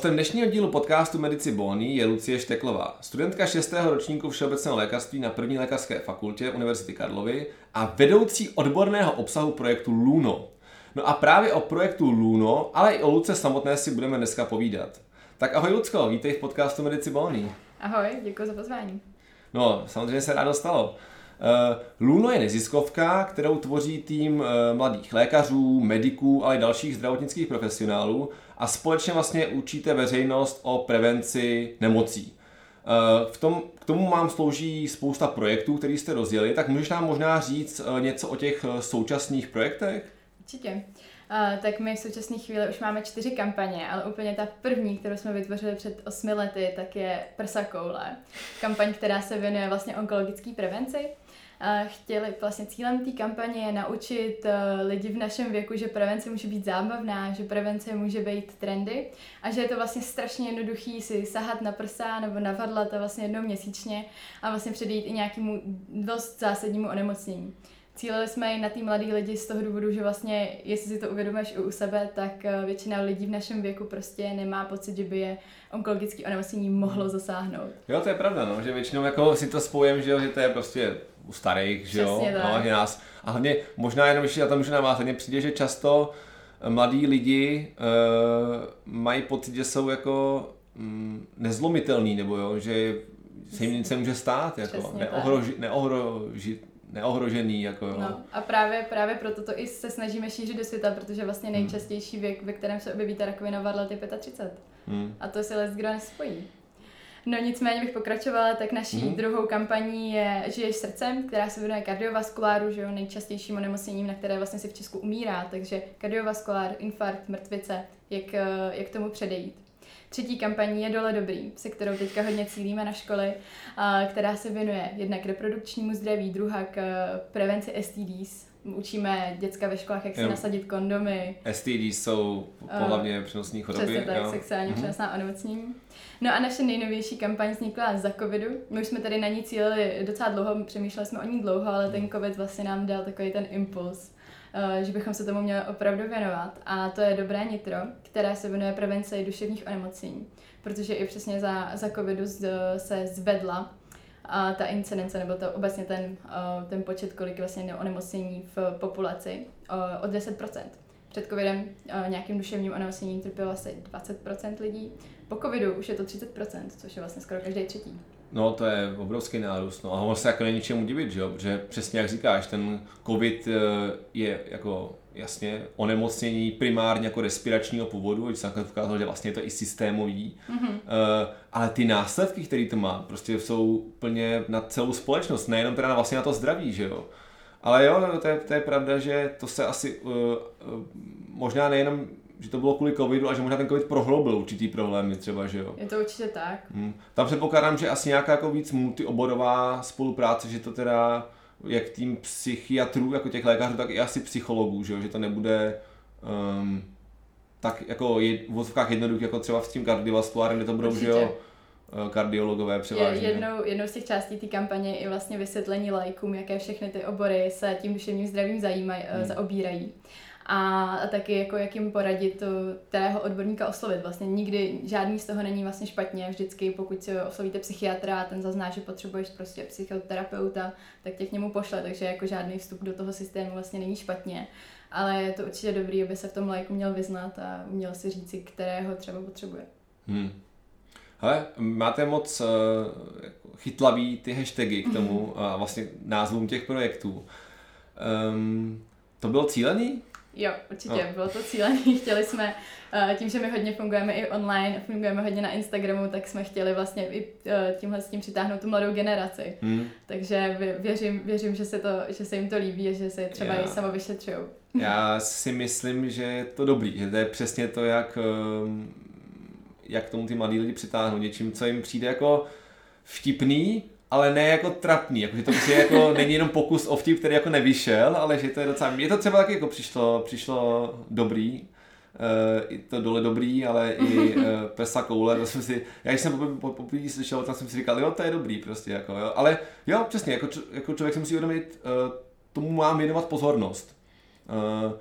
Hostem dnešního dílu podcastu Medici Bony je Lucie Šteklová, studentka 6. ročníku Všeobecného lékařství na první lékařské fakultě Univerzity Karlovy a vedoucí odborného obsahu projektu LUNO. No a právě o projektu LUNO, ale i o Luce samotné si budeme dneska povídat. Tak ahoj Lucko, vítej v podcastu Medici Bony. Ahoj, děkuji za pozvání. No, samozřejmě se rádo stalo. Uh, Luno je neziskovka, kterou tvoří tým uh, mladých lékařů, mediků, ale i dalších zdravotnických profesionálů a společně vlastně učíte veřejnost o prevenci nemocí. Uh, v tom, k tomu mám slouží spousta projektů, které jste rozjeli, tak můžeš nám možná říct něco o těch současných projektech? Určitě. Uh, tak my v současné chvíli už máme čtyři kampaně, ale úplně ta první, kterou jsme vytvořili před osmi lety, tak je Prsa koule. Kampaň, která se věnuje vlastně onkologické prevenci chtěli, vlastně cílem té kampaně je naučit eh, lidi v našem věku, že prevence může být zábavná, že prevence může být trendy a že je to vlastně strašně jednoduchý si sahat na prsa nebo na vadlata vlastně jednou měsíčně a vlastně předejít i nějakému dost zásadnímu onemocnění. Cílili jsme i na ty mladý lidi z toho důvodu, že vlastně, jestli si to uvědomíš i u sebe, tak eh, většina lidí v našem věku prostě nemá pocit, že by je onkologické onemocnění mohlo hmm. zasáhnout. Jo, to je pravda, no, že většinou jako si to spojím, že, že to je prostě u starých, že jo, no, že nás, a hlavně možná jenom ještě na to můžu navázat, mně přijde, že často eh, mladí lidi uh, mají pocit, že jsou jako mm, nezlomitelný, nebo jo, že se jim nic nemůže stát, jako neohroži, neohrožit, neohrožený. Jako jo. No, a právě, právě proto to i se snažíme šířit do světa, protože vlastně hmm. nejčastější věk, ve kterém se objeví ta rakovina varlat, je 35. Hmm. A to si les kdo nespojí. No nicméně bych pokračovala, tak naší mm-hmm. druhou kampaní je Žiješ srdcem, která se věnuje kardiovaskuláru, že jo, nejčastějším onemocněním, na které vlastně si v Česku umírá, takže kardiovaskulár, infarkt, mrtvice, jak, eh, jak tomu předejít. Třetí kampaní je Dole dobrý, se kterou teďka hodně cílíme na školy, která se věnuje jednak reprodukčnímu zdraví, druhá k eh, prevenci STDs, učíme děcka ve školách, jak si nasadit kondomy. STD jsou pohlavně uh, přenosní choroby. Přesně tak, jo. sexuálně mm-hmm. přenosná onemocnění. No a naše nejnovější kampaň vznikla za covidu. My už jsme tady na ní cílili docela dlouho, přemýšleli jsme o ní dlouho, ale ten covid vlastně nám dal takový ten impuls, že bychom se tomu měli opravdu věnovat. A to je Dobré nitro, které se věnuje prevenci duševních onemocnění. Protože i přesně za, za covidu z, se zvedla a ta incidence, nebo to obecně ten, ten počet, kolik vlastně onemocnění v populaci, o 10%. Před covidem nějakým duševním onemocněním trpělo asi 20% lidí. Po covidu už je to 30%, což je vlastně skoro každý třetí. No, to je obrovský nárůst. No a ono se jako není čemu divit, že jo? Protože přesně jak říkáš, ten covid e, je jako jasně onemocnění primárně jako respiračního původu, když jsem ukázal, že vlastně je to i systémový, mm-hmm. uh, ale ty následky, které to má, prostě jsou úplně na celou společnost, nejenom teda vlastně na to zdraví, že jo. Ale jo, to je, to je pravda, že to se asi uh, uh, možná nejenom že to bylo kvůli covidu a že možná ten covid prohloubil určitý problémy třeba, že jo? Je to určitě tak. Hmm. Tam předpokládám, že asi nějaká jako víc multioborová spolupráce, že to teda jak tým psychiatrů, jako těch lékařů, tak i asi psychologů, že, jo? že to nebude um, tak jako je, v vozovkách jednoduchý, jako třeba s tím kardiovaskulárem, kde to budou, že jo, eh, kardiologové převážně. Jednou, jednou z těch částí té kampaně je i vlastně vysvětlení lajkům, jaké všechny ty obory se tím duševním zdravím zajímají, hmm. zaobírají a, a taky jako jak jim poradit tého odborníka oslovit. Vlastně nikdy žádný z toho není vlastně špatně. Vždycky pokud si oslovíte psychiatra a ten zazná, že potřebuješ prostě psychoterapeuta, tak tě k němu pošle, takže jako žádný vstup do toho systému vlastně není špatně. Ale je to určitě dobrý, aby se v tom lajku měl vyznat a měl si říci, kterého třeba potřebuje. Hmm. Hele, máte moc uh, chytlavý ty hashtagy k tomu a vlastně názvům těch projektů. Um, to bylo cílený? Jo, určitě, no. bylo to cílené. Chtěli jsme, eh, tím, že my hodně fungujeme i online, fungujeme hodně na Instagramu, tak jsme chtěli vlastně i eh, tímhle s tím přitáhnout tu mladou generaci. Hmm. Takže věřím, věřím že, se to, že se jim to líbí a že se třeba Já. i samo vyšetřují. Já si myslím, že je to dobrý, že to je přesně to, jak, ehm, jak tomu ty mladí lidi přitáhnou něčím, co jim přijde jako vtipný, ale ne jako trapný, jako, že to prostě jako není jenom pokus o vtip, který jako nevyšel, ale že to je docela, je to třeba taky jako přišlo, přišlo dobrý, uh, i to dole dobrý, ale i uh, Pesa koule, to jsem si, já když jsem poprvé slyšel, tak jsem si říkal, jo, to je dobrý prostě, jako, jo. ale jo, přesně, jako, jako člověk si musí uvědomit, uh, tomu mám věnovat pozornost. Uh,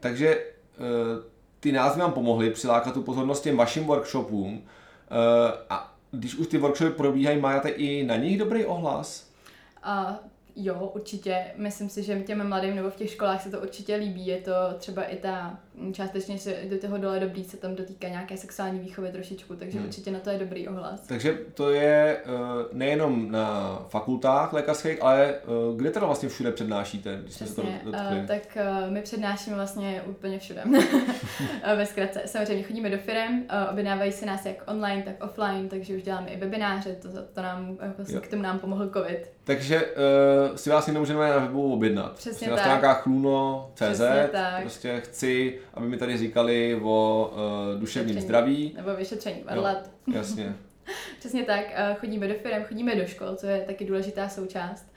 takže uh, ty názvy nám pomohly přilákat tu pozornost těm vašim workshopům. Uh, a když už ty workshopy probíhají, máte i na nich dobrý ohlas? A Jo, určitě. Myslím si, že těm mladým nebo v těch školách se to určitě líbí. Je to třeba i ta, mm, částečně se do toho dole dobrý se tam dotýká nějaké sexuální výchovy trošičku, takže hmm. určitě na to je dobrý ohlas. Takže to je eh, nejenom na fakultách lékařských, ale eh, kde teda vlastně všude přednášíte? Když Přesně, to uh, tak my přednášíme vlastně úplně všude. Ve zkratce. Samozřejmě chodíme do firm, objednávají se nás jak online, tak offline, takže už děláme i webináře, to, to nám, jako, k tomu nám pomohl covid. Takže uh, si vás někdo můžeme na webu objednat. Přesně prostě tak. Na chluno.cz prostě chci, aby mi tady říkali o uh, duševním zdraví. Nebo vyšetření varlat. jasně. Přesně tak. Uh, chodíme do firm, chodíme do škol, co je taky důležitá součást.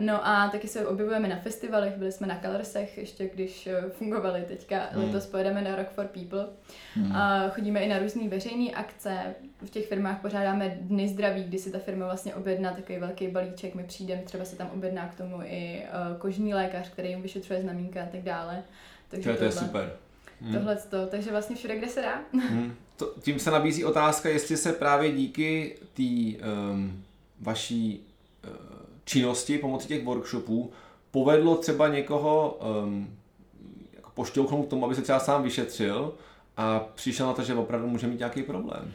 No a taky se objevujeme na festivalech, byli jsme na Colorsech, ještě když eh, fungovaly teďka, hmm. letos pojedeme na Rock for People. Hmm. A chodíme i na různé veřejné akce, v těch firmách pořádáme dny zdraví, kdy si ta firma vlastně objedná takový velký balíček, my přijdeme, třeba se tam objedná k tomu i uh, kožní lékař, který jim vyšetřuje znamínka a tak dále. Takže to je super. Hmm. Tohle to, takže vlastně všude, kde se dá. Hmm. To, tím se nabízí otázka, jestli se právě díky té um, vaší uh, činnosti pomocí těch workshopů povedlo třeba někoho um, jako pošťouchnout k tomu, aby se třeba sám vyšetřil a přišel na to, že opravdu může mít nějaký problém.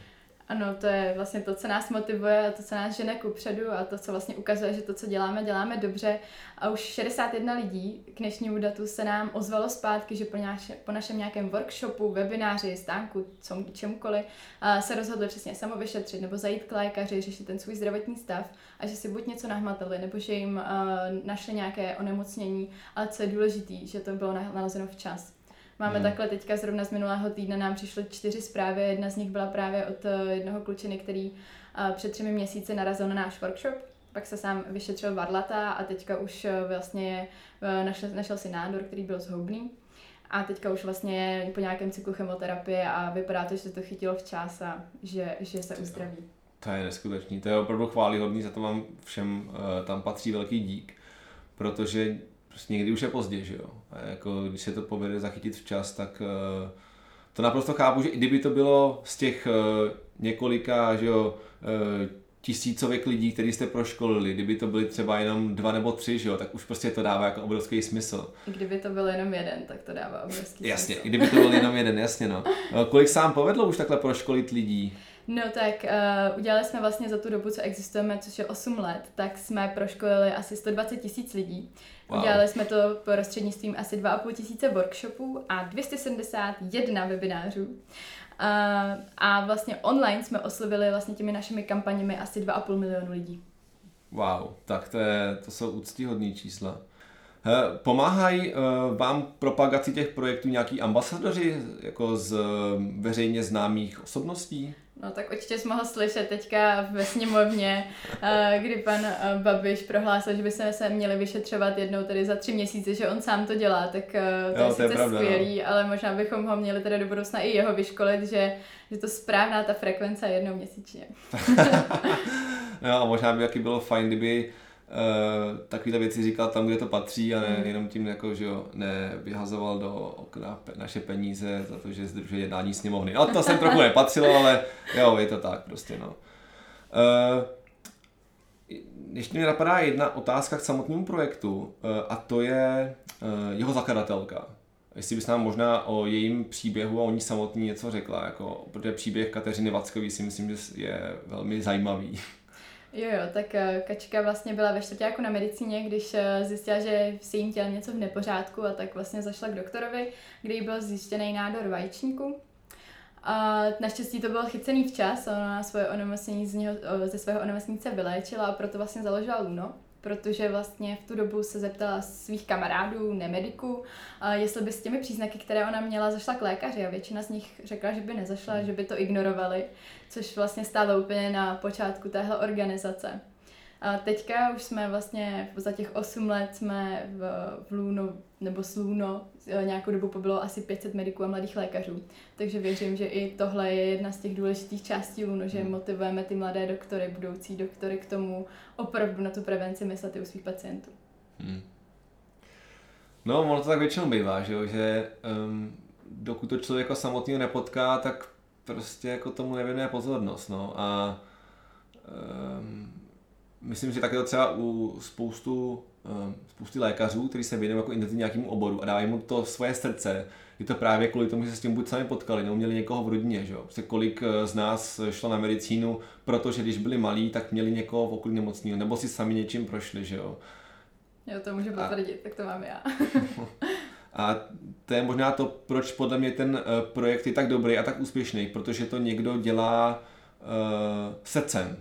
Ano, to je vlastně to, co nás motivuje a to, co nás žene ku předu a to, co vlastně ukazuje, že to, co děláme, děláme dobře. A už 61 lidí k dnešnímu datu se nám ozvalo zpátky, že po, naše, po našem nějakém workshopu, webináři, stánku, co, čemukoliv, se rozhodli přesně samovyšetřit nebo zajít k lékaři, řešit ten svůj zdravotní stav a že si buď něco nahmatali, nebo že jim uh, našli nějaké onemocnění, ale co je důležité, že to bylo nalezeno včas. Máme hmm. takhle teďka zrovna z minulého týdne nám přišly čtyři zprávy, jedna z nich byla právě od eh, jednoho klučiny, který uh, před třemi měsíci narazil na náš workshop, pak se sám vyšetřil varlata a teďka už uh, vlastně našel, našel si nádor, který byl zhoubný. A teďka už vlastně je po nějakém cyklu chemoterapie a vypadá to, že se to chytilo včas a že, že se uzdraví. To je neskutečný, to je opravdu chválihodný, za to vám všem tam patří velký dík, protože prostě někdy už je pozdě, že jo. A jako, když se to povede zachytit včas, tak uh, to naprosto chápu, že i kdyby to bylo z těch uh, několika, že jo, uh, tisícovek lidí, který jste proškolili, kdyby to byly třeba jenom dva nebo tři, že jo, tak už prostě to dává jako obrovský smysl. Kdyby to byl jenom jeden, tak to dává obrovský jasně, smysl. kdyby to byl jenom jeden, jasně no. Kolik sám povedlo už takhle proškolit lidí? No tak uh, udělali jsme vlastně za tu dobu, co existujeme, což je 8 let, tak jsme proškolili asi 120 tisíc lidí. Wow. Udělali jsme to prostřednictvím asi 2,5 tisíce workshopů a 271 webinářů. Uh, a vlastně online jsme oslovili vlastně těmi našimi kampaněmi asi 2,5 milionu lidí. Wow, tak to, je, to jsou úctíhodné čísla. Pomáhají uh, vám propagaci těch projektů nějaký ambasadoři jako z veřejně známých osobností? No tak určitě jsi mohl slyšet teďka ve sněmovně, eh, kdy pan eh, Babiš prohlásil, že by se se měli vyšetřovat jednou tedy za tři měsíce, že on sám to dělá, tak eh, to jo, je to sice je pravda, no. skvělý, no. ale možná bychom ho měli tedy do budoucna i jeho vyškolit, že, že to správná ta frekvence jednou měsíčně. jo, a možná by taky bylo fajn, kdyby takovéhle věci říkal tam, kde to patří a ne mm. jenom tím, jako, že jo, nevyhazoval do okna naše peníze za to, že zdržuje jednání sněmovny. No to jsem trochu nepatřilo, ale jo, je to tak prostě, no. Uh, ještě mi napadá jedna otázka k samotnému projektu uh, a to je jeho zakladatelka. Jestli bys nám možná o jejím příběhu a o ní samotný něco řekla, jako, protože příběh Kateřiny Vackový si myslím, že je velmi zajímavý. Jo, jo, tak eh, Kačka vlastně byla ve jako na medicíně, když eh, zjistila, že v jejím těle něco v nepořádku a tak vlastně zašla k doktorovi, kde jí byl zjištěný nádor vajíčníku. A naštěstí to bylo chycený včas, ona svoje onemocnění z něho, ze svého onemocnění vyléčila a proto vlastně založila Luno protože vlastně v tu dobu se zeptala svých kamarádů, nemediků, jestli by s těmi příznaky, které ona měla, zašla k lékaři a většina z nich řekla, že by nezašla, že by to ignorovali, což vlastně stálo úplně na počátku téhle organizace. A teďka už jsme vlastně za těch 8 let jsme v, v Luno, nebo Sluno, e, nějakou dobu pobylo asi 500 mediků a mladých lékařů. Takže věřím, že i tohle je jedna z těch důležitých částí Luno, že hmm. motivujeme ty mladé doktory, budoucí doktory k tomu opravdu na tu prevenci myslet i u svých pacientů. Hmm. No, ono to tak většinou bývá, že, jo? že um, dokud to člověka samotného nepotká, tak prostě jako tomu nevěnuje pozornost. No. A um, myslím, že také to třeba u spoustu, um, spousty lékařů, kteří se věnují jako intenzivně nějakému oboru a dávají mu to svoje srdce, je to právě kvůli tomu, že se s tím buď sami potkali, nebo měli někoho v rodině, že jo. Prostě kolik eh, z nás šlo na medicínu, protože když byli malí, tak měli někoho v okolí nemocného, nebo si sami něčím prošli, že jo. Jo, to můžu potvrdit, a... tak to mám já. a to je možná to, proč podle mě ten uh, projekt je tak dobrý a tak úspěšný, protože to někdo dělá uh, srdcem.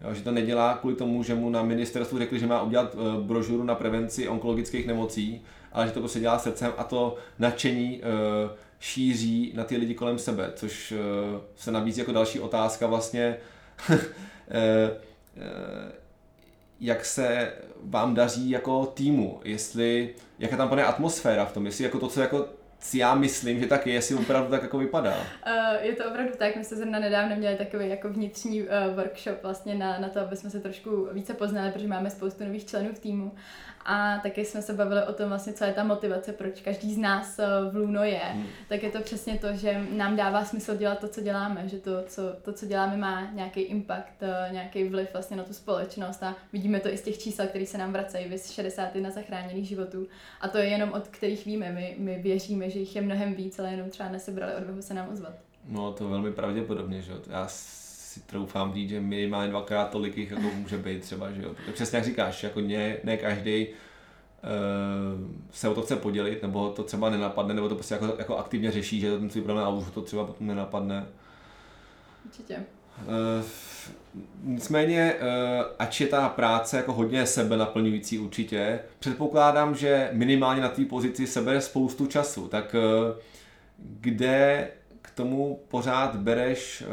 Jo, že to nedělá kvůli tomu, že mu na ministerstvu řekli, že má udělat uh, brožuru na prevenci onkologických nemocí, ale že to prostě dělá srdcem a to nadšení uh, šíří na ty lidi kolem sebe, což uh, se nabízí jako další otázka vlastně, jak se vám daří jako týmu, jestli, jaká tam pane atmosféra v tom, jestli jako to, co jako si já myslím, že tak je, jestli opravdu tak jako vypadá. Uh, je to opravdu tak, my jsme zrovna nedávno měli takový jako vnitřní uh, workshop vlastně na, na to, aby jsme se trošku více poznali, protože máme spoustu nových členů v týmu a taky jsme se bavili o tom vlastně, co je ta motivace, proč každý z nás eh, v Luno je. Hmm. Tak je to přesně to, že nám dává smysl dělat to, co děláme, že to, co, to, co děláme, má nějaký impact, eh, nějaký vliv vlastně na tu společnost a vidíme to i z těch čísel, které se nám vracejí, vys 61 zachráněných životů. A to je jenom od kterých víme. My, my věříme, že jich je mnohem víc, ale jenom třeba nesebrali odvahu se nám ozvat. No to velmi pravděpodobně, že Já si troufám říct, že minimálně dvakrát tolik jich jako může být třeba, že jo. To přesně jak říkáš, jako ne, ne každý uh, se o to chce podělit, nebo to třeba nenapadne, nebo to prostě jako, jako aktivně řeší, že ten svůj problém a už to třeba potom nenapadne. Určitě. Uh, nicméně, uh, ač je ta práce jako hodně sebe naplňující určitě, předpokládám, že minimálně na té pozici se bere spoustu času, tak uh, kde k tomu pořád bereš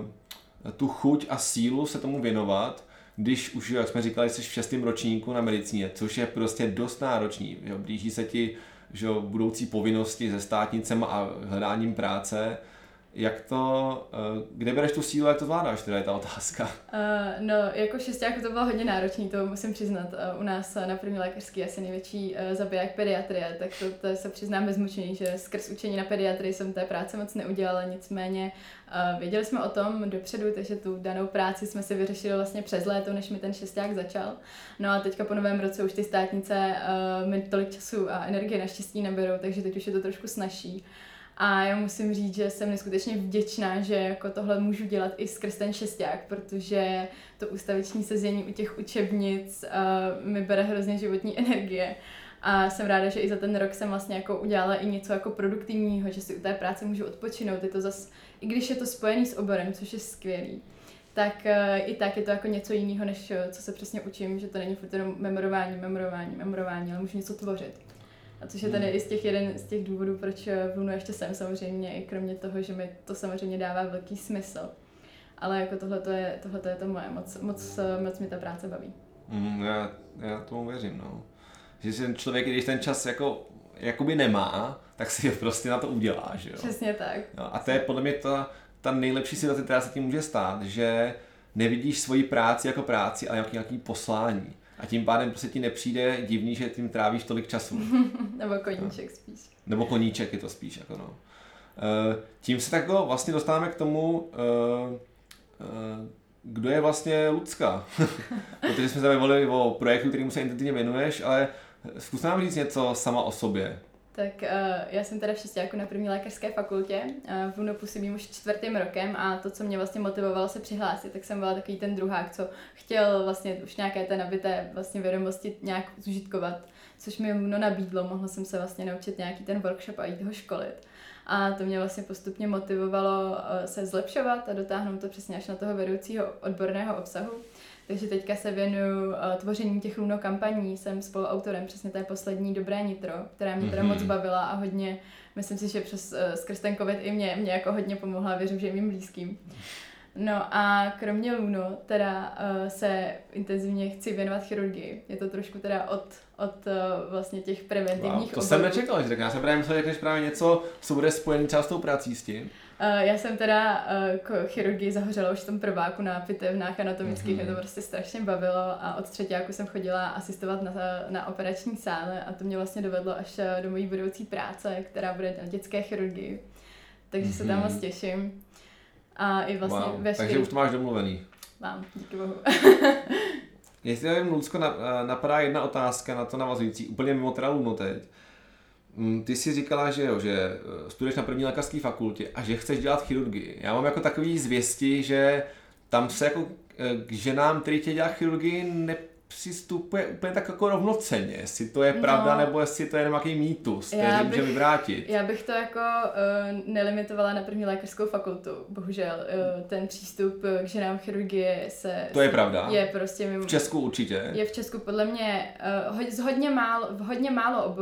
uh, tu chuť a sílu se tomu věnovat, když už, jak jsme říkali, jsi v šestém ročníku na medicíně, což je prostě dost náročný. Jo? Blíží se ti že budoucí povinnosti se státnicem a hledáním práce, jak to, eh, kde bereš tu sílu, jak to zvládáš, teda je ta otázka? Uh, no, jako šestáku to bylo hodně náročný, to musím přiznat. Uh, u nás na první lékařský asi největší uh, zabiják pediatrie, tak to, to se přiznám bez mučení, že skrz učení na pediatrii jsem té práce moc neudělala, nicméně uh, věděli jsme o tom dopředu, takže tu danou práci jsme si vyřešili vlastně přes léto, než mi ten šesták začal. No a teďka po novém roce už ty státnice uh, mi tolik času a energie naštěstí neberou, takže teď už je to trošku snažší. A já musím říct, že jsem neskutečně vděčná, že jako tohle můžu dělat i skrz ten šesták, protože to ustaviční sezení u těch učebnic uh, mi bere hrozně životní energie. A jsem ráda, že i za ten rok jsem vlastně jako udělala i něco jako produktivního, že si u té práce můžu odpočinout. Je to zas, i když je to spojený s oborem, což je skvělý, tak uh, i tak je to jako něco jiného, než co se přesně učím, že to není furt jenom memorování, memorování, memorování, ale můžu něco tvořit. A což je ten hmm. i z těch jeden z těch důvodů, proč v Lunu ještě jsem samozřejmě, i kromě toho, že mi to samozřejmě dává velký smysl. Ale jako tohle je, tohleto je to moje, moc, moc, moc mi ta práce baví. Mm, já, já tomu věřím, no. Že ten člověk, když ten čas jako, jakoby nemá, tak si prostě na to udělá, že jo. Přesně tak. No, a to je podle mě ta, ta nejlepší situace, která se tím může stát, že nevidíš svoji práci jako práci, ale jako nějaký poslání. A tím pádem prostě ti nepřijde divný, že tím trávíš tolik času. Nebo koníček no. spíš. Nebo koníček je to spíš, jako no. Uh, tím se tak vlastně dostáváme k tomu, uh, uh, kdo je vlastně Lucka. Protože jsme se bavili o projektu, kterým se intenzivně věnuješ, ale zkus nám říct něco sama o sobě. Tak uh, já jsem teda v šestáku na první lékařské fakultě, uh, v UNO působím už čtvrtým rokem a to, co mě vlastně motivovalo se přihlásit, tak jsem byla takový ten druhák, co chtěl vlastně už nějaké té nabité vlastně vědomosti nějak zužitkovat, což mi UNO nabídlo, mohla jsem se vlastně naučit nějaký ten workshop a jít ho školit. A to mě vlastně postupně motivovalo uh, se zlepšovat a dotáhnout to přesně až na toho vedoucího odborného obsahu. Takže teďka se věnuju uh, tvoření těch luno kampaní, jsem spoluautorem přesně té poslední Dobré nitro, která mě teda mm-hmm. moc bavila a hodně, myslím si, že přes, uh, skrz ten covid i mě, mě jako hodně pomohla, věřím, že i mým blízkým. No a kromě Luno teda uh, se intenzivně chci věnovat chirurgii. Je to trošku teda od, od uh, vlastně těch preventivních wow, To oborů. jsem nečekal, že tak já jsem právě myslel, že právě něco, co bude spojené třeba s tou prací s tím. Uh, já jsem teda uh, k chirurgii zahořela už v tom prváku na pitevnách anatomických, mm-hmm. mě to prostě strašně bavilo a od třetíku jsem chodila asistovat na, na operační sále a to mě vlastně dovedlo až do mojí budoucí práce, která bude na dětské chirurgii. Takže mm-hmm. se tam moc mhm. těším. A i vlastně wow. veškerý... Takže už to máš domluvený. Mám, díky bohu. Jestli nevím, Lucko, napadá jedna otázka na to navazující, úplně mimo teda Luno teď. Mm, ty jsi říkala, že jo, že eh, studuješ na první lékařské fakultě a že chceš dělat chirurgii. Já mám jako takový zvěsti, že tam se jako eh, k ženám, který chtějí dělat chirurgii, ne, přistupuje úplně tak jako rovnoceně, jestli to je pravda, no, nebo jestli to je nějaký mýtus, který může vyvrátit. Já bych to jako uh, nelimitovala na první lékařskou fakultu, bohužel. Uh, ten přístup k ženám chirurgie se... To je pravda. Je prostě mimo... V Česku určitě. Je v Česku podle mě uh, z hodně málo, v hodně málo ob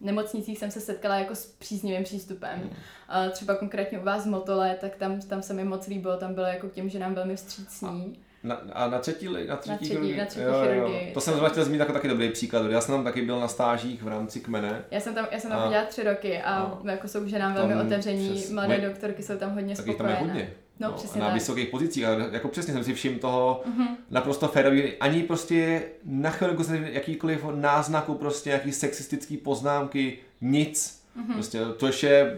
nemocnicích jsem se setkala jako s příznivým přístupem. Hmm. Uh, třeba konkrétně u vás v Motole, tak tam, tam se mi moc líbilo, tam bylo jako k těm ženám velmi vstřícní. A na, a na třetí, na třetí, na třetí, chirurgii? Na třetí jo, jo. To jsem zrovna chtěl zmínit jako taky dobrý příklad. Já jsem tam taky byl na stážích v rámci kmene. Já jsem tam, já jsem tam dělala tři roky a, a jako jsou ženám velmi otevření. Přes, Mladé moje, doktorky jsou tam hodně spokojené. tam je hodně. No, no, přesně na tak. vysokých pozicích. A jako přesně jsem si všiml toho mm-hmm. naprosto férový. Ani prostě na chvilku jsem jakýkoliv náznaku, prostě jaký sexistický poznámky, nic. Mm-hmm. Prostě to ještě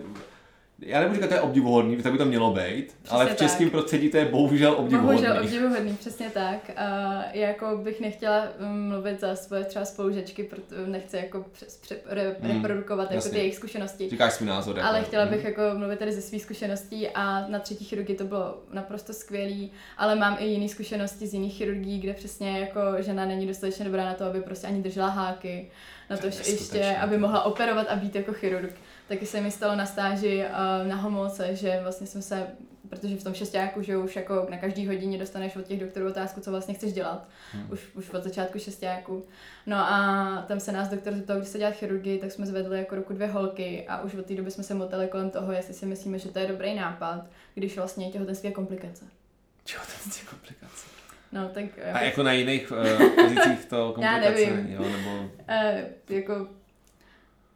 já nebudu říkat, že to je obdivuhodný, tak by to mělo být, přesně ale v českém prostředí to je bohužel obdivuhodný. Bohužel obdivuhodný, přesně tak. A já jako bych nechtěla um, mluvit za svoje třeba spolužečky, protože nechci jako přes, přes, re, mm, reprodukovat jako ty jejich zkušenosti. Říkáš svůj názor. Ale jako. chtěla bych mm. jako mluvit tady ze svých zkušeností a na třetí chirurgii to bylo naprosto skvělý, ale mám i jiné zkušenosti z jiných chirurgií, kde přesně jako žena není dostatečně dobrá na to, aby prostě ani držela háky, na to, to ještě, aby mohla operovat a být jako chirurg. Taky se mi stalo na stáži uh, na homolce, že vlastně jsem se, protože v tom šestáku, že už jako na každý hodině dostaneš od těch doktorů otázku, co vlastně chceš dělat, hmm. už, už od začátku šestáku. No a tam se nás doktor zeptal, když se dělat chirurgii, tak jsme zvedli jako ruku dvě holky a už od té doby jsme se motali kolem toho, jestli si myslíme, že to je dobrý nápad, když vlastně těhotenství je komplikace. Těhotenství komplikace. No, tak... A jako na jiných uh, pozicích to komplikace, Já nevím. jo, nebo... Uh, jako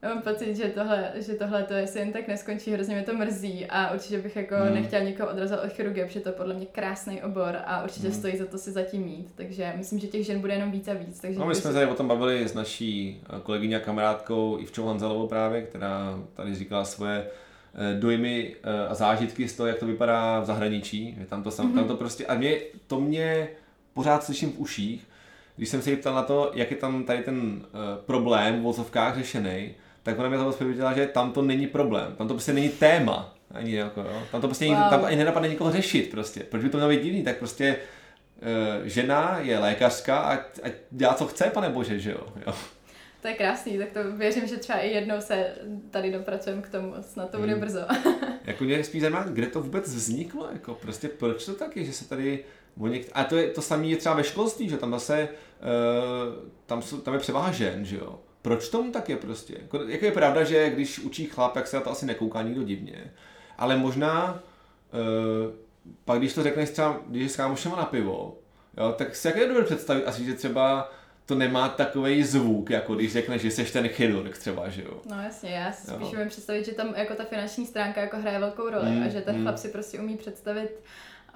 já mám pocit, že tohle, že tohle to jestli jen tak neskončí, hrozně mě to mrzí a určitě bych jako hmm. nechtěla někoho odrazit od chirurgie, protože to je podle mě krásný obor a určitě hmm. stojí za to si zatím mít, takže myslím, že těch žen bude jenom víc a víc. Takže no, my jsme se o tom bavili s naší eh, kolegyní a kamarádkou Ivčou Hanzelovou právě, která tady říkala svoje eh, dojmy eh, a zážitky z toho, jak to vypadá v zahraničí. Tam to, sam, mm-hmm. tam to prostě, a mě, to mě pořád slyším v uších, když jsem se ptal na to, jak je tam tady ten uh, problém v vozovkách řešený, tak ona mi to odpověděla, že tam to není problém, tam to prostě není téma. Ani jako, jo. Tam to prostě wow. tam ani nenapadne nikoho řešit prostě. Proč by to mělo být divný? Tak prostě uh, žena je lékařka a, a dělá co chce, pane bože, že jo. jo. To je krásný, tak to věřím, že třeba i jednou se tady dopracujeme k tomu, snad to bude hmm. brzo. jako mě spíš zajímá, kde to vůbec vzniklo, jako prostě proč to tak je, že se tady a to, je, to samé je třeba ve školství, že tam zase, uh, tam, jsou, tam je převaha žen, že jo proč tomu tak je prostě? Jako, jako je pravda, že když učí chlap, tak se na to asi nekouká nikdo divně. Ale možná, uh, pak když to řekneš třeba, když je s kámošema na pivo, jo, tak si jak je představit asi, že třeba to nemá takový zvuk, jako když řekneš, že jsi ten chirurg třeba, že jo? No jasně, já si spíš umím představit, že tam jako ta finanční stránka jako hraje velkou roli mm, a že ten mm. chlap si prostě umí představit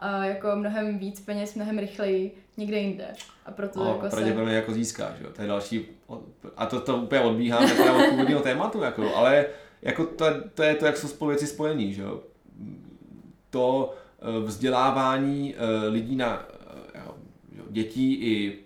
uh, jako mnohem víc peněz, mnohem rychleji někde jinde. A proto no, jako pravděpodobně se... jako získá, že jo? To je další, a to, to úplně odbíhám teda od původního tématu, jako, ale jako to, to, je to, jak jsou spolu věci spojení, že jo? To eh, vzdělávání eh, lidí na eh, dětí i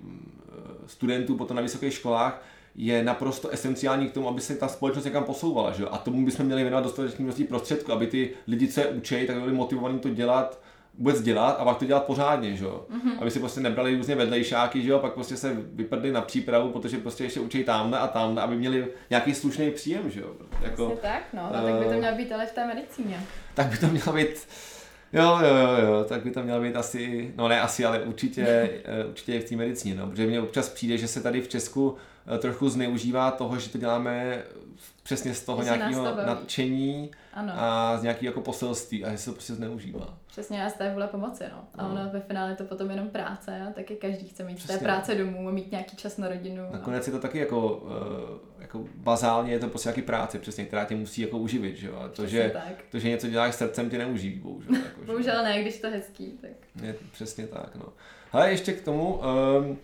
studentů potom na vysokých školách je naprosto esenciální k tomu, aby se ta společnost někam posouvala. Že? A tomu bychom měli věnovat dostatečný množství prostředků, aby ty lidi, co je učí, tak byli motivovaní to dělat vůbec dělat a pak to dělat pořádně, že jo. Mm-hmm. Aby si prostě nebrali různě vedlejšáky, že jo, pak prostě se vyprdli na přípravu, protože prostě ještě učí tamhle a tamhle, aby měli nějaký slušný příjem, že jo. Jako, tak, no, uh, tak by to eh, mělo být ale v té medicíně. Tak by to mělo být, jo, jo, jo, jo, tak by to mělo být asi, no ne asi, ale určitě, eh, určitě v té medicíně, no, protože mně občas přijde, že se tady v Česku eh, trochu zneužívá toho, že to děláme přesně z toho nějakého nadšení ano. a z nějakého jako poselství a že se to prostě zneužívá. Přesně, a z té vůle pomoci, no. A no. ono ve finále je to potom jenom práce a taky každý chce mít Přesně. z té práce domů a mít nějaký čas na rodinu. Nakonec no. je to taky jako, uh, jako bazálně je to prostě nějaký práce, přesně, která tě musí jako uživit, že jo. A to, že, tak. to, že něco děláš srdcem, tě neuživí, bohužel. Jako, bohužel ne, když to hezký, tak. Je přesně tak, no. Ale ještě k tomu, um,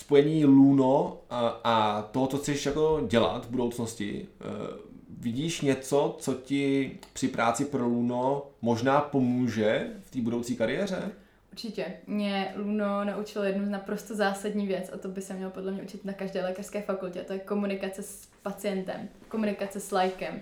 spojení Luno a, a toho, co chceš jako dělat v budoucnosti, uh, vidíš něco, co ti při práci pro Luno možná pomůže v té budoucí kariéře? Určitě. Mě Luno naučilo jednu naprosto zásadní věc a to by se mělo podle mě učit na každé lékařské fakultě. To je komunikace s pacientem, komunikace s lajkem.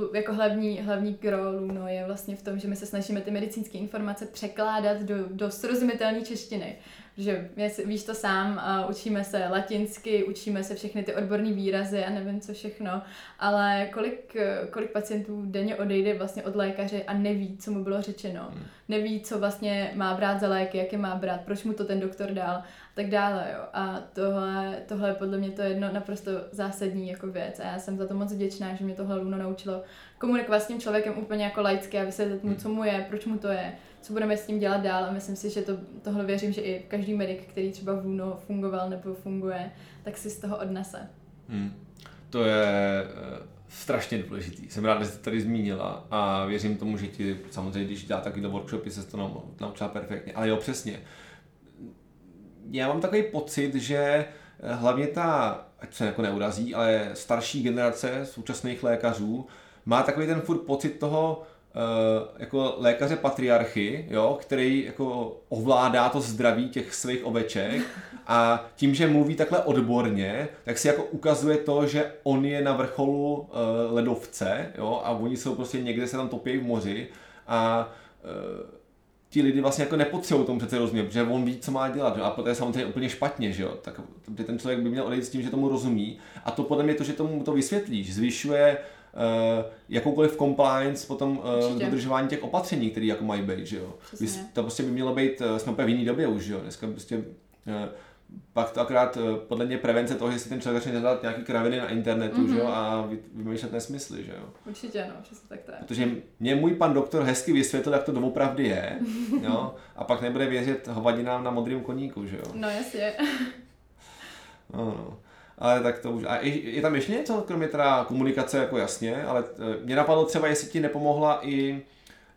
Uh, jako hlavní, hlavní gro Luno je vlastně v tom, že my se snažíme ty medicínské informace překládat do, do srozumitelné češtiny že víš to sám, uh, učíme se latinsky, učíme se všechny ty odborné výrazy a nevím co všechno, ale kolik, kolik pacientů denně odejde vlastně od lékaře a neví, co mu bylo řečeno. Hmm. Neví, co vlastně má brát za léky, jak je má brát, proč mu to ten doktor dal a tak dále. Jo. A tohle, tohle je podle mě to jedno naprosto zásadní jako věc a já jsem za to moc vděčná, že mě tohle Luno naučilo komunikovat s tím člověkem úplně jako laicky a vysvětlit mu, hmm. co mu je, proč mu to je co budeme s tím dělat dál a myslím si, že to, tohle věřím, že i každý medic, který třeba v UNO fungoval nebo funguje, tak si z toho odnese. Hmm. To je eh, strašně důležitý. Jsem rád, že jste tady zmínila a věřím tomu, že ti samozřejmě, když dělá takovýhle workshopy, se to naučila perfektně. Ale jo, přesně. Já mám takový pocit, že eh, hlavně ta, ať se jako neurazí, ale starší generace současných lékařů má takový ten furt pocit toho, jako lékaře patriarchy, jo, který jako ovládá to zdraví těch svých oveček a tím, že mluví takhle odborně, tak si jako ukazuje to, že on je na vrcholu uh, ledovce jo, a oni jsou prostě někde se tam topí v moři a uh, ti lidi vlastně jako nepotřebují tomu přece rozumět, protože on ví, co má dělat, že? a to je samozřejmě úplně špatně, že jo? tak ten člověk by měl odejít s tím, že tomu rozumí a to podle mě to, že tomu to vysvětlíš, zvyšuje uh, jakoukoliv compliance potom uh, dodržování těch opatření, které jako mají být, že jo. To prostě by mělo být, uh, jsme úplně v jiný době už, že jo. Dneska prostě pak to akorát podle mě prevence toho, že si ten člověk začne dělat nějaký kraviny na internetu, mm-hmm. že jo, mhm. a vymýšlet nesmysly, že jo. Určitě, no, přesně tak to je. Protože mě můj pan doktor hezky vysvětlil, jak to doopravdy je, jo, a pak nebude věřit hovadinám na modrém koníku, že jo. No jasně. no, no ale tak to už. A je tam ještě něco, kromě teda komunikace, jako jasně, ale eh, mě napadlo třeba, jestli ti nepomohla i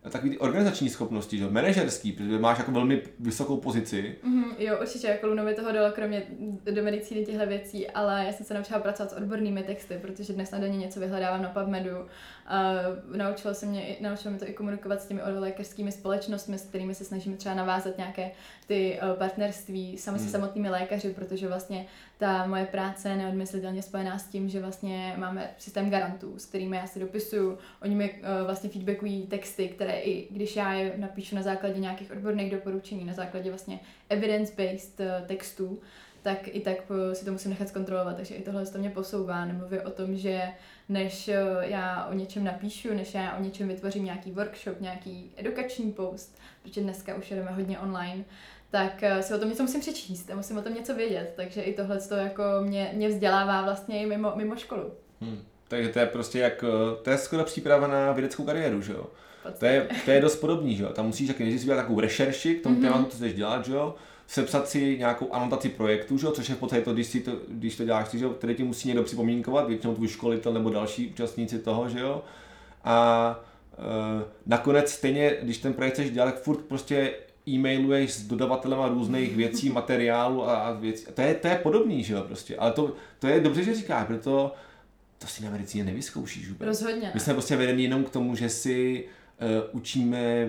takový ty organizační schopnosti, že? manažerský, protože máš jako velmi vysokou pozici. Mm, jo, určitě, jako Lunovi toho dalo kromě do medicíny těchto věcí, ale já jsem se naučila pracovat s odbornými texty, protože dnes na denně něco vyhledávám na PubMedu. Uh, naučilo se mě, naučilo mě to i komunikovat s těmi lékařskými společnostmi, s kterými se snažíme třeba navázat nějaké ty uh, partnerství sami mm. se samotnými lékaři, protože vlastně ta moje práce je neodmyslitelně spojená s tím, že vlastně máme systém garantů, s kterými já si dopisuju, oni mi uh, vlastně feedbackují texty, které i když já je napíšu na základě nějakých odborných doporučení, na základě vlastně evidence-based uh, textů, tak i tak si to musím nechat zkontrolovat, takže i tohle to mě posouvá. Nemluvím o tom, že než já o něčem napíšu, než já o něčem vytvořím nějaký workshop, nějaký edukační post, protože dneska už jedeme hodně online, tak eh, si o tom něco musím přečíst a musím o tom něco vědět, takže i tohle to jako mě, mě vzdělává vlastně i mimo, mimo školu. Hmm. Takže to je prostě jak, eh, to je skoro příprava na vědeckou kariéru, že jo? To je, to je dost podobný, že jo? Tam musíš taky nejdřív si takovou rešerši k tomu mm-hmm. tématu, co chceš dělat, že jo? sepsat si nějakou anotaci projektu, že? což je v podstatě to, když, si to, když to děláš, že? který ti musí někdo připomínkovat, většinou tvůj školitel nebo další účastníci toho, že jo. A e, nakonec stejně, když ten projekt chceš dělat, tak furt prostě e-mailuješ s dodavatelem různých věcí, materiálu a věcí. To je, to je podobný, že jo, prostě. Ale to, to je dobře, že říkáš, proto to si na medicíně nevyzkoušíš vůbec. Rozhodně. My jsme prostě vedeni jenom k tomu, že si uh, učíme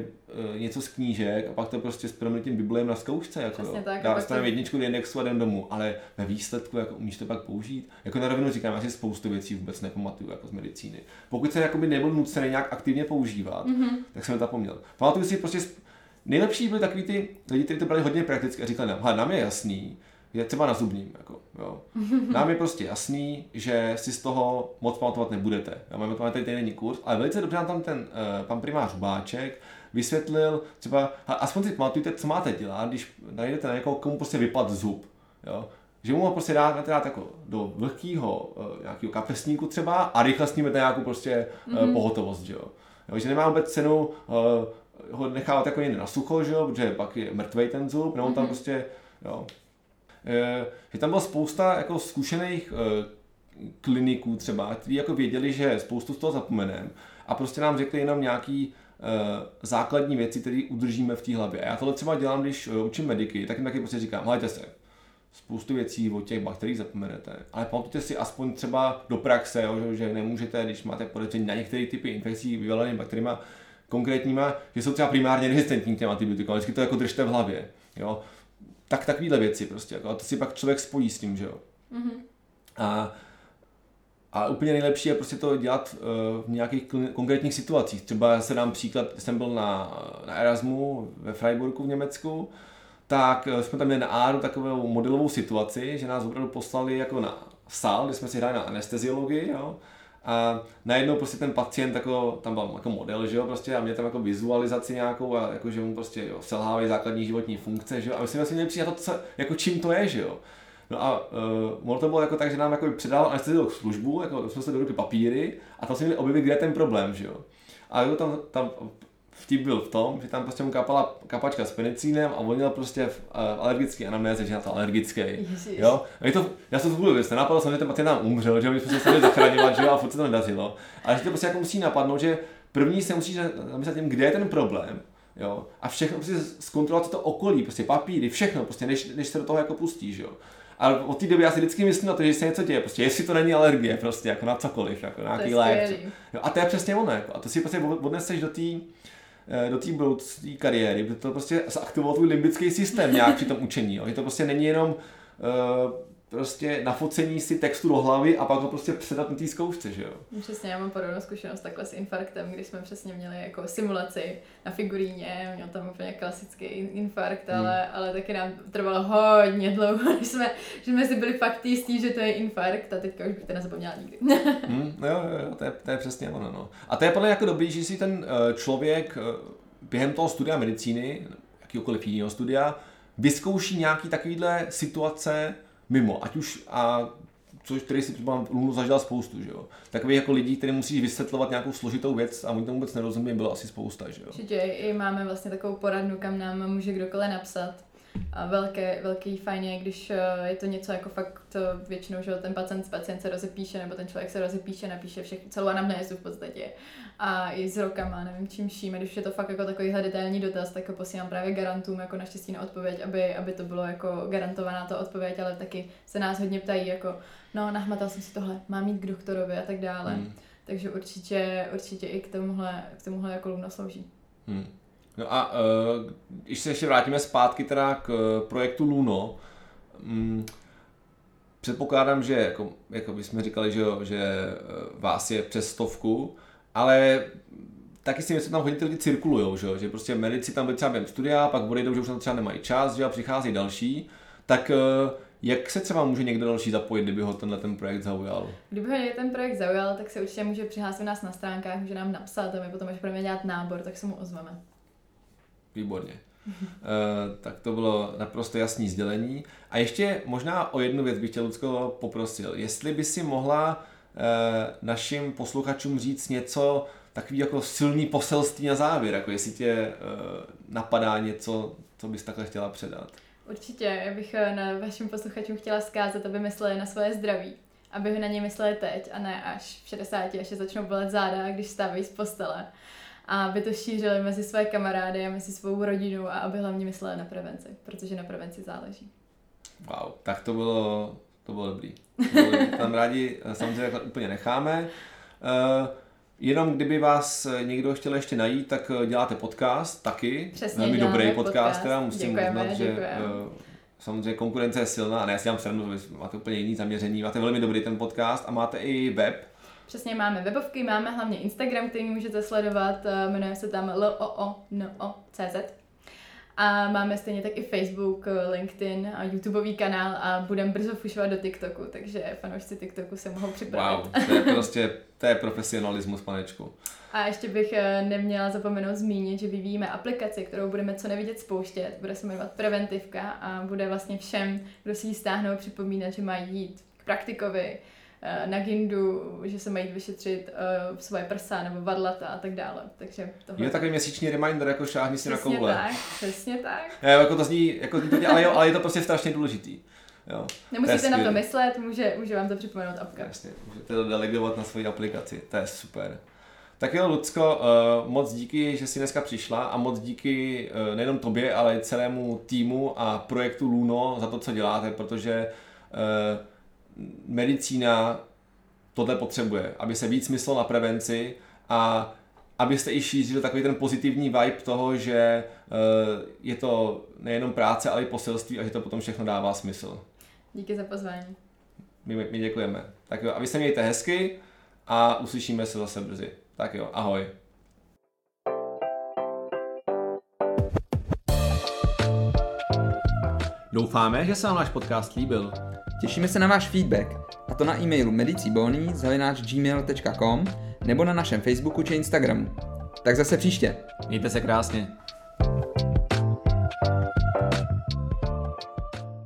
uh, něco z knížek a pak to prostě s proměnitým biblem na zkoušce. Jako, Přesně tak. Dá to... jedničku do indexu a jdem domů, ale ve výsledku jako, umíš to pak použít. Jako na rovinu říkám, já si spoustu věcí vůbec nepamatuju jako z medicíny. Pokud jsem jakoby nebyl nucený nějak aktivně používat, mm-hmm. tak jsem to zapomněl. Pamatuju si prostě nejlepší byli takový ty lidi, kteří to brali hodně prakticky a říkali nám, nám je jasný, je třeba na zubním, jako, jo. Nám je prostě jasný, že si z toho moc pamatovat nebudete. Já máme tady tady není kurz, ale velice dobře nám tam ten uh, pan primář Báček vysvětlil, třeba, aspoň si pamatujte, co máte dělat, když najdete na někoho, komu prostě vypad zub. Jo? Že mu ho prostě dát, dát jako do vlhkého uh, nějakého kapesníku třeba a rychle s ním na nějakou prostě uh, mm-hmm. pohotovost, že jo. jo. Že nemá vůbec cenu uh, ho nechávat jako někde na sucho, že jo, protože pak je mrtvej ten zub, nebo mm-hmm. tam mhm. prostě, jo. E, že tam bylo spousta jako zkušených e, kliniků třeba, kteří jako věděli, že spoustu z toho zapomeneme a prostě nám řekli jenom nějaký e, základní věci, které udržíme v té hlavě. A já tohle třeba dělám, když učím mediky, tak jim taky prostě říkám, hledajte se, spoustu věcí o těch bakteriích zapomenete, ale pamatujte si aspoň třeba do praxe, jo, že nemůžete, když máte podezření na některé typy infekcí vyvolanými bakteriemi, konkrétníma, že jsou třeba primárně rezistentní k těm antibiotikům, ale vždycky to jako držte v hlavě. Jo? Tak takovéhle věci prostě, jako, a to si pak člověk spojí s tím, že jo. Mm-hmm. A, a úplně nejlepší je prostě to dělat uh, v nějakých konkrétních situacích. Třeba se dám příklad, jsem byl na, na Erasmu ve Freiburgu v Německu, tak uh, jsme tam měli na Áru takovou modelovou situaci, že nás opravdu poslali jako na sál, kde jsme si hráli na anesteziologii, jo, a najednou prostě ten pacient, jako, tam byl jako model, že jo, prostě a mě tam jako vizualizaci nějakou a jako, že mu prostě jo, selhávají základní životní funkce, že jo, a my jsme vlastně měli přijít to, co, jako čím to je, že jo. No a uh, to bylo jako tak, že nám jako předal anesteziolog službu, jako jsme se do ruky papíry a tam jsme měli objevit, kde je ten problém, že jo. A jako tam, tam vtip byl v tom, že tam prostě mu kapala kapačka s penicínem a on měl prostě uh, alergický anamnéze, že na to alergický. Jo? A to, já jsem to vůbec věc, napadlo jsem, že ten pacient tam umřel, že my jsme se stali zachraňovat, že jo, a furt se to nedařilo. Ale že to prostě jako musí napadnout, že první se musí zamyslet tím, kde je ten problém, jo, a všechno prostě zkontrolovat to okolí, prostě papíry, všechno, prostě než, než se do toho jako pustíš, jo. Ale od té doby já si vždycky myslím na to, že se něco děje, prostě jestli to není alergie, prostě jako na cokoliv, jako na nějaký lék. A to je přesně ono, jako, a to si prostě odneseš do té Eh, do té budoucí kariéry, protože to prostě zaktivoval tvůj limbický systém nějak při tom učení. Jo. Že to prostě není jenom uh, prostě nafocení si textu do hlavy a pak ho prostě předat na té zkoušce, že jo? Přesně, já mám podobnou zkušenost takhle s infarktem, když jsme přesně měli jako simulaci na figuríně, měl tam úplně klasický infarkt, hmm. ale, ale taky nám trvalo hodně dlouho, než jsme, že jsme si byli fakt jistí, že to je infarkt a teďka už bych to nezapomněla nikdy. hmm, no jo, jo, to je, to je přesně ono, no. A to je podle jako dobrý, že si ten uh, člověk uh, během toho studia medicíny, jakýkoliv jiného studia, vyzkouší nějaký takovýhle situace, mimo, ať už a což který si třeba Lunu zažila spoustu, že jo. Takových jako lidí, kteří musí vysvětlovat nějakou složitou věc a oni tomu vůbec nerozumí, bylo asi spousta, že jo. Určitě i máme vlastně takovou poradnu, kam nám může kdokoliv napsat velké, velký fajn je, když eh, je to něco jako fakt to většinou, že ten pacient, pacient se rozepíše, nebo ten člověk se rozepíše, napíše všech, celou anamnézu v podstatě. A i s rokama, nevím čím vším, když je to fakt jako takový detailní dotaz, tak ho posílám právě garantům jako naštěstí na odpověď, aby, aby to bylo jako garantovaná ta odpověď, ale taky se nás hodně ptají jako, no nahmatal jsem si tohle, mám jít k doktorovi a tak dále. Hmm. Takže určitě, určitě i k tomuhle, k tomuhle jako Luna slouží. Hmm. No a uh, když se ještě vrátíme zpátky teda k uh, projektu Luno, um, předpokládám, že jako, jako bychom říkali, že, že uh, vás je přes stovku, ale taky si myslím, že tam hodně ty lidi cirkulují, že, že prostě medici tam byli třeba během studia, pak odejdou, že už tam třeba nemají čas, že a přichází další, tak jak se třeba může někdo další zapojit, kdyby ho tenhle ten projekt zaujal? Kdyby ho ten projekt zaujal, tak se určitě může přihlásit nás na stránkách, může nám napsat a my potom, až budeme dělat nábor, tak se mu ozveme. Výborně. Uh, tak to bylo naprosto jasný sdělení. A ještě možná o jednu věc bych tě, Lucko, poprosil. Jestli by si mohla uh, našim posluchačům říct něco, takový jako silný poselství na závěr, jako jestli tě uh, napadá něco, co bys takhle chtěla předat. Určitě, já bych na vašim posluchačům chtěla zkázat, aby mysleli na svoje zdraví. Aby na ně mysleli teď a ne až v 60, až se začnou bolet záda, když stávají z postele aby to šířili mezi své kamarády a mezi svou rodinu a aby hlavně mysleli na prevenci, protože na prevenci záleží. Wow, tak to bylo, to bylo dobrý. Tam rádi eh, samozřejmě úplně necháme. Uh, Jenom kdyby vás někdo chtěl ještě najít, tak eh, děláte podcast taky. Přesně, Velmi dobrý podcast, podcast teda musím děkujeme, uznat, že uh, samozřejmě konkurence je silná a ne, já si dělám srandu, máte úplně jiný zaměření, máte velmi dobrý ten podcast a máte i web, Přesně máme webovky, máme hlavně Instagram, který můžete sledovat, eh, jmenuje se tam loono.cz. A máme stejně tak i Facebook, LinkedIn a YouTubeový kanál a budeme brzo fušovat do TikToku, takže fanoušci TikToku se mohou připravit. Wow, to je prostě, to je profesionalismus, panečku. A ještě bych eh, neměla zapomenout zmínit, že vyvíjíme aplikaci, kterou budeme co nevidět spouštět. Bude se jmenovat Preventivka a bude vlastně všem, kdo si ji stáhnou, připomínat, že mají jít k praktikovi, eh, na gindu, že se mají vyšetřit uh, svoje prsa nebo vadlata a tak dále. Takže tohle... Je takový měsíční reminder, jako šáhni si na koule. tak, přesně tak. Je, jako to zní, jako to dělá, ale, jo, ale je to prostě strašně důležitý. Jo. Nemusíte to na to myslet, může, může vám to připomenout apka. Jasně, můžete to delegovat na svoji aplikaci, to je super. Tak jo, Lucko, uh, moc díky, že jsi dneska přišla a moc díky uh, nejenom tobě, ale i celému týmu a projektu Luno za to, co děláte, protože uh, medicína tohle potřebuje, aby se víc myslelo na prevenci a abyste i šířili takový ten pozitivní vibe toho, že uh, je to nejenom práce, ale i poselství a že to potom všechno dává smysl. Díky za pozvání. My, my děkujeme. Tak jo, a vy se mějte hezky a uslyšíme se zase brzy. Tak jo, ahoj. Doufáme, že se vám náš podcast líbil. Těšíme se na váš feedback, a to na e-mailu medicibony.gmail.com nebo na našem Facebooku či Instagramu. Tak zase příště. Mějte se krásně.